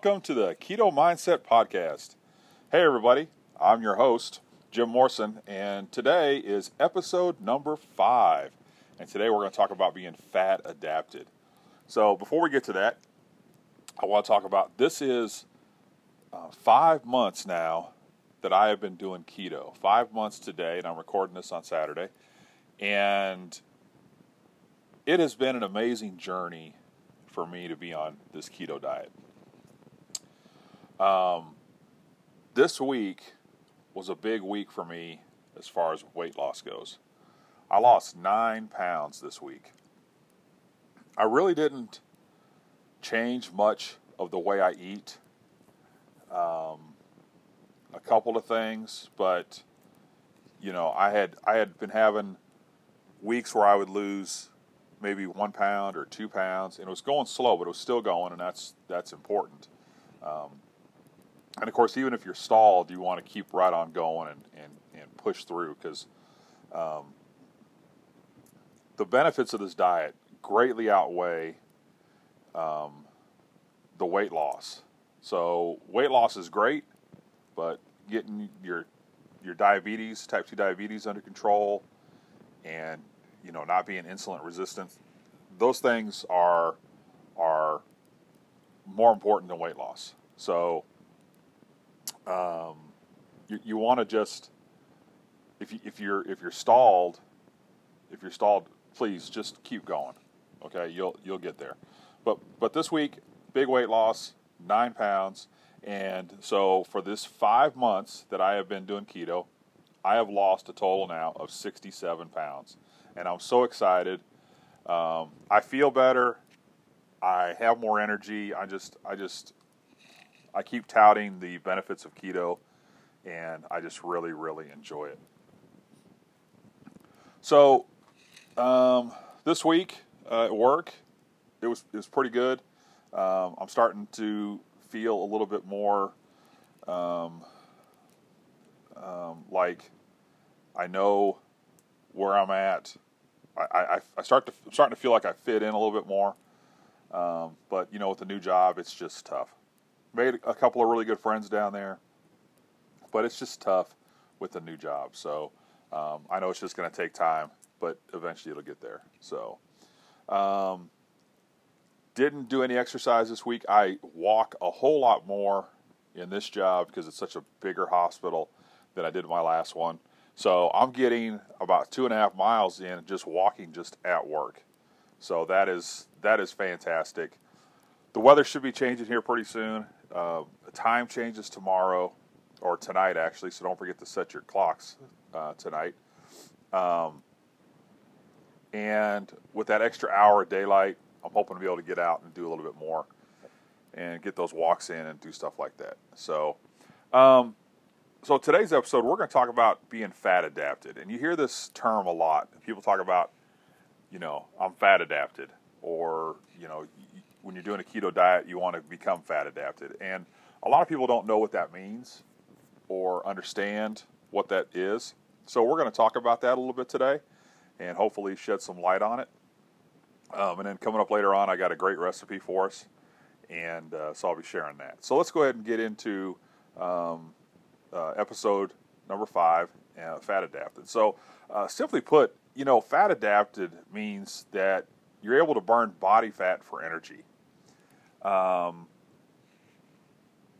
welcome to the Keto Mindset Podcast. Hey, everybody, I'm your host, Jim Morrison, and today is episode number five. And today we're going to talk about being fat adapted. So, before we get to that, I want to talk about this is uh, five months now that I have been doing keto. Five months today, and I'm recording this on Saturday. And it has been an amazing journey for me to be on this keto diet. Um, this week was a big week for me as far as weight loss goes. I lost nine pounds this week. I really didn't change much of the way I eat. Um, a couple of things, but you know, I had I had been having weeks where I would lose maybe one pound or two pounds, and it was going slow, but it was still going, and that's that's important. Um, and of course, even if you're stalled, you want to keep right on going and and, and push through because um, the benefits of this diet greatly outweigh um, the weight loss. So weight loss is great, but getting your your diabetes, type two diabetes, under control, and you know, not being insulin resistant, those things are are more important than weight loss. So um, you, you want to just if you, if you're if you're stalled, if you're stalled, please just keep going. Okay, you'll you'll get there. But but this week, big weight loss, nine pounds, and so for this five months that I have been doing keto, I have lost a total now of 67 pounds and I'm so excited. Um, I feel better. I have more energy. I just, I just, I keep touting the benefits of keto, and I just really, really enjoy it. So, um, this week uh, at work, it was it was pretty good. Um, I'm starting to feel a little bit more um, um like I know where I'm at. I, I, I start to I'm starting to feel like I fit in a little bit more. Um, but you know, with the new job, it's just tough. Made a couple of really good friends down there, but it's just tough with the new job. So um, I know it's just going to take time, but eventually it'll get there. So um, didn't do any exercise this week. I walk a whole lot more in this job because it's such a bigger hospital than I did my last one. So I'm getting about two and a half miles in just walking just at work. So that is that is fantastic. The weather should be changing here pretty soon. Uh, time changes tomorrow or tonight actually, so don't forget to set your clocks uh, tonight. Um, and with that extra hour of daylight, I'm hoping to be able to get out and do a little bit more and get those walks in and do stuff like that. So, um, so today's episode, we're going to talk about being fat adapted, and you hear this term a lot. People talk about, you know, I'm fat adapted, or you know, when you're doing a keto diet, you want to become fat adapted, and a lot of people don't know what that means or understand what that is. So we're going to talk about that a little bit today, and hopefully shed some light on it. Um, and then coming up later on, I got a great recipe for us, and uh, so I'll be sharing that. So let's go ahead and get into um, uh, episode number five, uh, fat adapted. So, uh, simply put, you know, fat adapted means that you're able to burn body fat for energy. Um,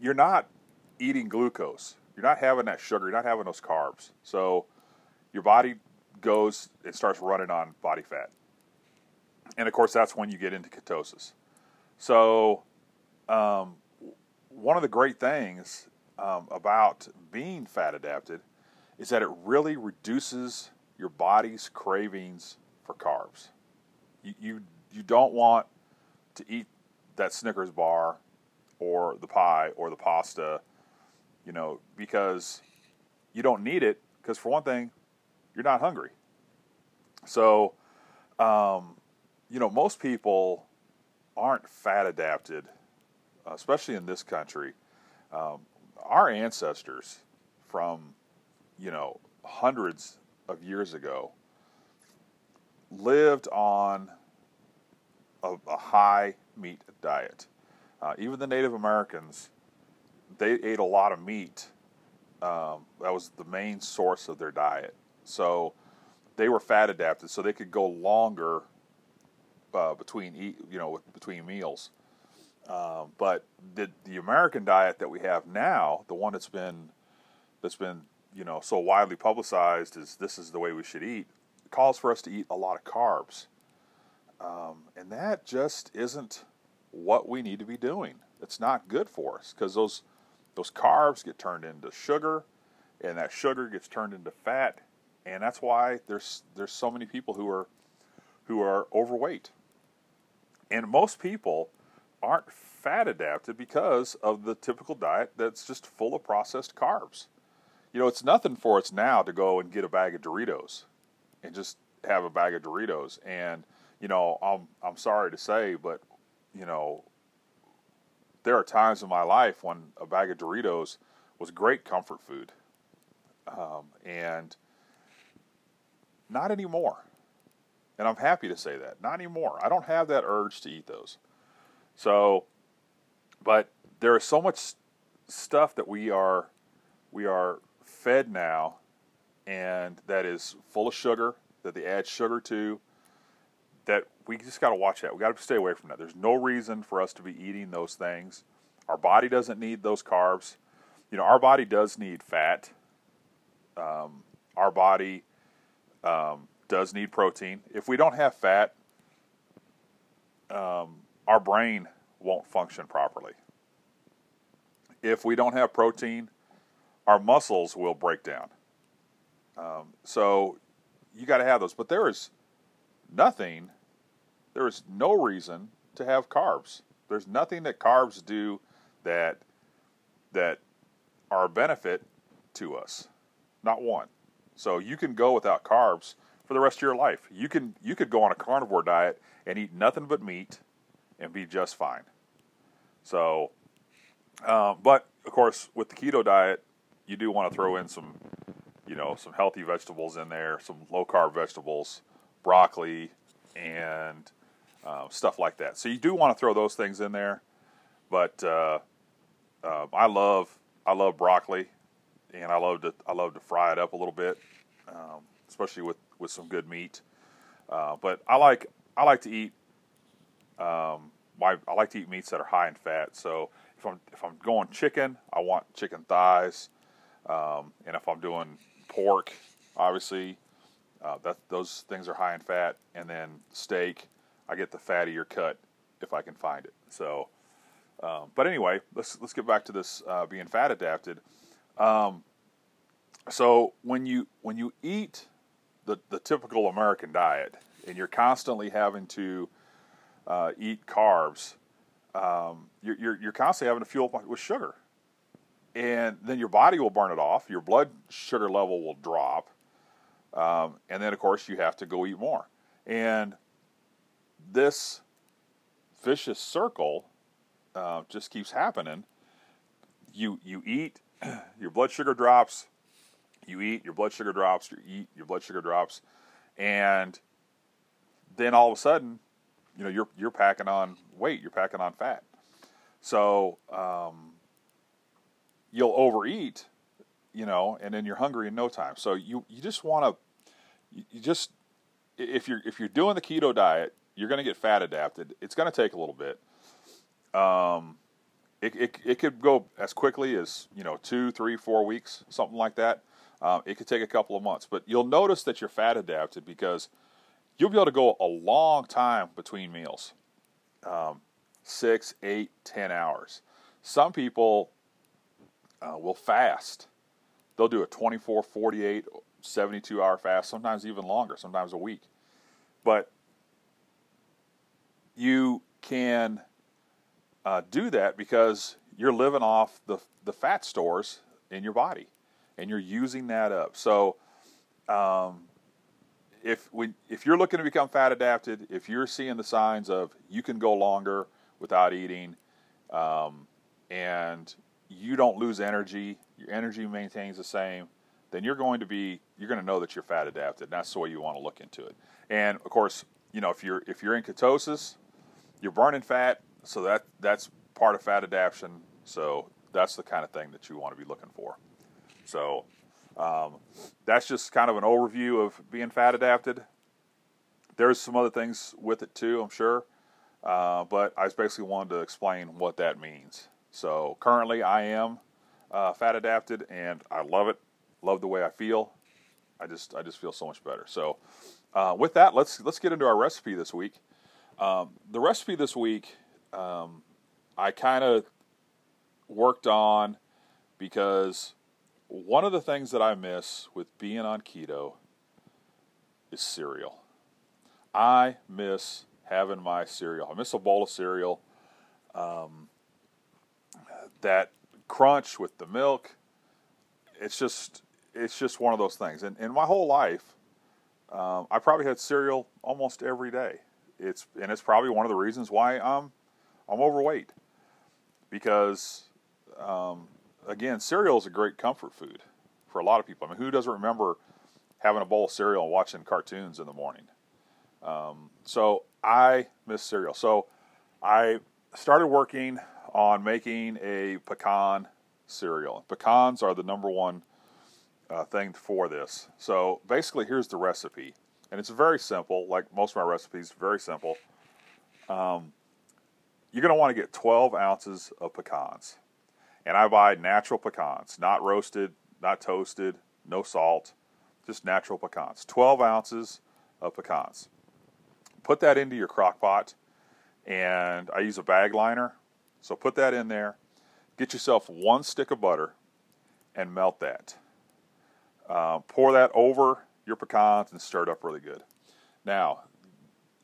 you're not eating glucose. You're not having that sugar. You're not having those carbs. So, your body goes it starts running on body fat. And of course, that's when you get into ketosis. So, um, one of the great things um, about being fat adapted is that it really reduces your body's cravings for carbs. You, you, you don't want to eat that Snickers bar or the pie or the pasta, you know, because you don't need it. Because for one thing, you're not hungry. So, um, you know, most people aren't fat adapted, especially in this country. Um, our ancestors from, you know, hundreds of years ago lived on a, a high meat diet. Uh, even the Native Americans, they ate a lot of meat. Um, that was the main source of their diet. So they were fat adapted, so they could go longer uh, between eat, you know, between meals. Um, but the the American diet that we have now, the one that's been that's been you know so widely publicized is this is the way we should eat, calls for us to eat a lot of carbs, um, and that just isn't what we need to be doing. It's not good for us because those those carbs get turned into sugar, and that sugar gets turned into fat, and that's why there's there's so many people who are who are overweight. And most people aren't fat adapted because of the typical diet that's just full of processed carbs. You know, it's nothing for us now to go and get a bag of Doritos and just have a bag of Doritos. And, you know, I'm I'm sorry to say, but, you know, there are times in my life when a bag of Doritos was great comfort food. Um, and not anymore. And I'm happy to say that. Not anymore. I don't have that urge to eat those. So, but there is so much stuff that we are we are fed now and that is full of sugar that they add sugar to that we just got to watch that. We got to stay away from that. There's no reason for us to be eating those things. Our body doesn't need those carbs. You know, our body does need fat. Um, our body um, does need protein. If we don't have fat, um, our brain won't function properly. If we don't have protein, our muscles will break down. Um, so you got to have those. But there is nothing, there is no reason to have carbs. There's nothing that carbs do that that are a benefit to us. Not one. So you can go without carbs for the rest of your life. You can you could go on a carnivore diet and eat nothing but meat and be just fine. So, um, but of course, with the keto diet, you do want to throw in some, you know, some healthy vegetables in there, some low carb vegetables, broccoli, and uh, stuff like that. So you do want to throw those things in there. But uh, uh, I love I love broccoli, and I love to I love to fry it up a little bit, um, especially with with some good meat. Uh, but I like I like to eat um, my I like to eat meats that are high in fat. So if I'm if I'm going chicken, I want chicken thighs, um, and if I'm doing pork, obviously uh, that those things are high in fat. And then steak, I get the fattier cut if I can find it. So, um, but anyway, let's let's get back to this uh, being fat adapted. Um, so when you when you eat the, the typical American diet, and you're constantly having to uh, eat carbs, um, you're, you're, you're, constantly having to fuel up with sugar. And then your body will burn it off, your blood sugar level will drop, um, and then, of course, you have to go eat more. And this vicious circle uh, just keeps happening. You, you eat, your blood sugar drops, you eat, your blood sugar drops, you eat, your blood sugar drops, and then all of a sudden, you know, you're you're packing on weight, you're packing on fat. So um, you'll overeat, you know, and then you're hungry in no time. So you you just want to, you just if you're if you're doing the keto diet, you're going to get fat adapted. It's going to take a little bit. Um, it, it, it could go as quickly as you know two, three, four weeks, something like that. Um, it could take a couple of months, but you'll notice that you're fat adapted because you'll be able to go a long time between meals um, six, eight, ten hours. Some people uh, will fast. They'll do a 24, 48, 72 hour fast, sometimes even longer, sometimes a week. But you can uh, do that because you're living off the, the fat stores in your body and you're using that up. So, um, if if you're looking to become fat adapted, if you're seeing the signs of you can go longer without eating, um, and you don't lose energy, your energy maintains the same, then you're going to be you're going to know that you're fat adapted. And that's the way you want to look into it. And of course, you know if you're if you're in ketosis, you're burning fat, so that that's part of fat adaptation. So that's the kind of thing that you want to be looking for. So um, that's just kind of an overview of being fat adapted. There's some other things with it too, I'm sure, uh, but I basically wanted to explain what that means. So currently, I am uh, fat adapted, and I love it. Love the way I feel. I just I just feel so much better. So uh, with that, let's let's get into our recipe this week. Um, the recipe this week, um, I kind of worked on because one of the things that I miss with being on keto is cereal. I miss having my cereal. I miss a bowl of cereal. Um, that crunch with the milk. It's just it's just one of those things. And in my whole life, um, I probably had cereal almost every day. It's and it's probably one of the reasons why I'm I'm overweight because um, again, cereal is a great comfort food for a lot of people. I mean, who doesn't remember having a bowl of cereal and watching cartoons in the morning? Um, so I miss cereal. So I started working on making a pecan cereal. Pecans are the number one uh, thing for this. So basically, here's the recipe, and it's very simple. Like most of my recipes, very simple. Um, you're going to want to get 12 ounces of pecans, and I buy natural pecans, not roasted, not toasted, no salt, just natural pecans. 12 ounces of pecans. Put that into your crock pot, and I use a bag liner. So put that in there. Get yourself one stick of butter and melt that. Uh, pour that over your pecans and stir it up really good. Now,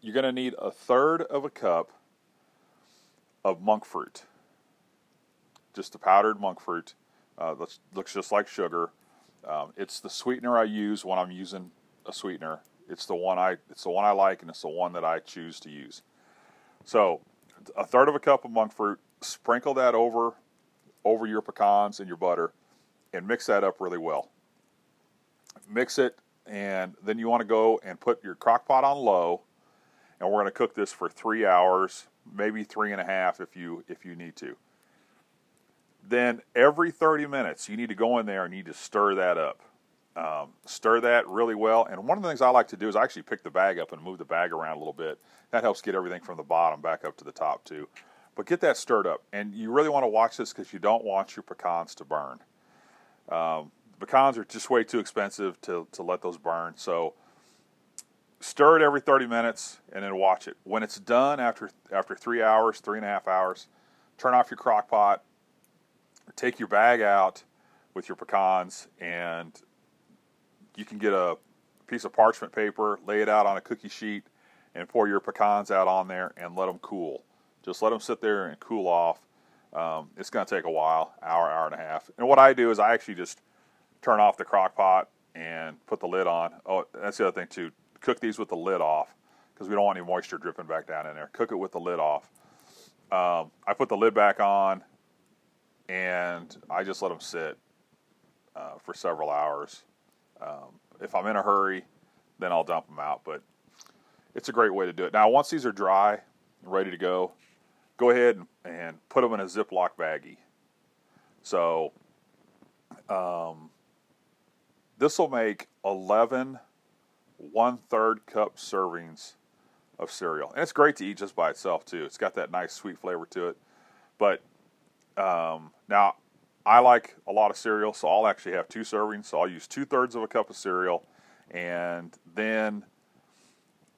you're going to need a third of a cup of monk fruit. Just the powdered monk fruit. Uh, looks, looks just like sugar. Um, it's the sweetener I use when I'm using a sweetener. It's the one I it's the one I like, and it's the one that I choose to use. So, a third of a cup of monk fruit. Sprinkle that over over your pecans and your butter, and mix that up really well. Mix it, and then you want to go and put your crock pot on low, and we're going to cook this for three hours, maybe three and a half if you if you need to. Then every 30 minutes, you need to go in there and you need to stir that up. Um, stir that really well. And one of the things I like to do is I actually pick the bag up and move the bag around a little bit. That helps get everything from the bottom back up to the top too. But get that stirred up. And you really want to watch this because you don't want your pecans to burn. Um, pecans are just way too expensive to, to let those burn. So stir it every 30 minutes and then watch it. When it's done after after three hours, three and a half hours, turn off your crock pot, take your bag out with your pecans, and you can get a piece of parchment paper, lay it out on a cookie sheet, and pour your pecans out on there and let them cool. Just let them sit there and cool off. Um, it's going to take a while, hour, hour and a half. And what I do is I actually just turn off the crock pot and put the lid on. Oh, that's the other thing too. Cook these with the lid off because we don't want any moisture dripping back down in there. Cook it with the lid off. Um, I put the lid back on and I just let them sit uh, for several hours. Um, if I'm in a hurry, then I'll dump them out. But it's a great way to do it. Now, once these are dry, ready to go, go ahead and, and put them in a Ziploc baggie. So um, this will make 11 one third cup servings of cereal. And it's great to eat just by itself, too. It's got that nice sweet flavor to it. But um, now, I like a lot of cereal, so I'll actually have two servings. So I'll use two thirds of a cup of cereal. And then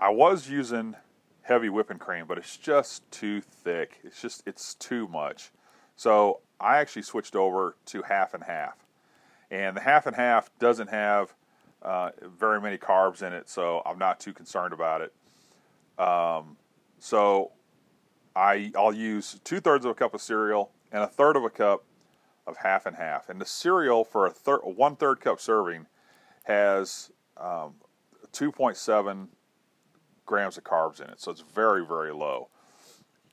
I was using heavy whipping cream, but it's just too thick. It's just it's too much. So I actually switched over to half and half, and the half and half doesn't have uh, very many carbs in it, so I'm not too concerned about it. Um, so I I'll use two thirds of a cup of cereal and a third of a cup of half and half. And the cereal for a third, one third cup serving has um, 2.7 grams of carbs in it, so it's very, very low.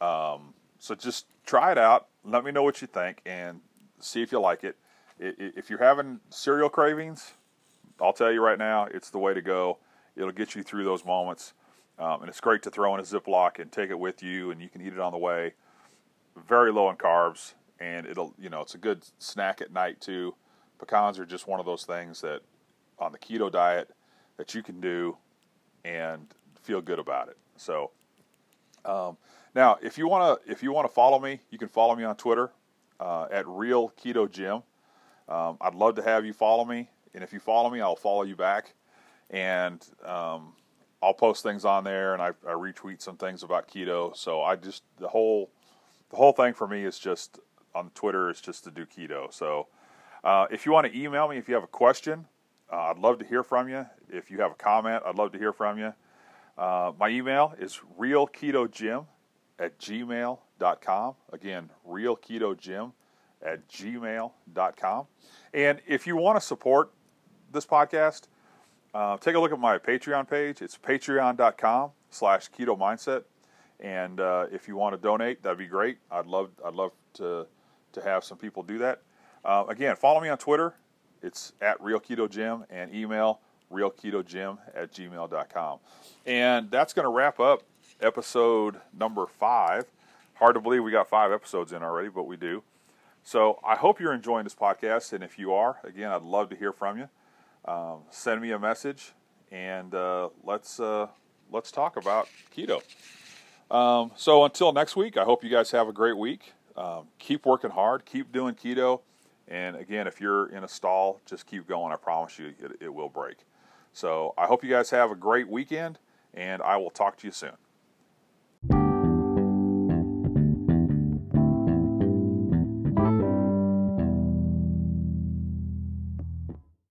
Um, so just try it out. Let me know what you think and see if you like it. If you're having cereal cravings, I'll tell you right now, it's the way to go. It'll get you through those moments. Um, and it's great to throw in a Ziploc and take it with you, and you can eat it on the way. very low in carbs, and it'll you know it's a good snack at night too. Pecans are just one of those things that on the keto diet that you can do and feel good about it. So um, now, if you want to if you want to follow me, you can follow me on Twitter uh, at Real Keto Jim. Um, I'd love to have you follow me, and if you follow me, I'll follow you back, and um, I'll post things on there, and I, I, retweet some things about keto. So I just the whole the whole thing for me is just on Twitter is just to do keto. So uh, if you want to email me, if you have a question, uh, I'd love to hear from you. If you have a comment, I'd love to hear from you. Uh, my email is realketojim at gmail.com. Again, realketojim at gmail.com. And if you want to support this podcast, uh, take a look at my Patreon page. It's patreon.com slash keto mindset. And uh, if you want to donate, that'd be great. I'd love, I'd love to, to have some people do that. Uh, again, follow me on Twitter. It's at Real Keto Jim and email realketojim at gmail.com. And that's going to wrap up episode number five. Hard to believe we got five episodes in already, but we do. So I hope you're enjoying this podcast. And if you are, again, I'd love to hear from you. Um, send me a message and uh, let's, uh, let's talk about keto. Um, so until next week, I hope you guys have a great week. Um, keep working hard, keep doing keto. And again, if you're in a stall, just keep going. I promise you, it, it will break. So I hope you guys have a great weekend, and I will talk to you soon.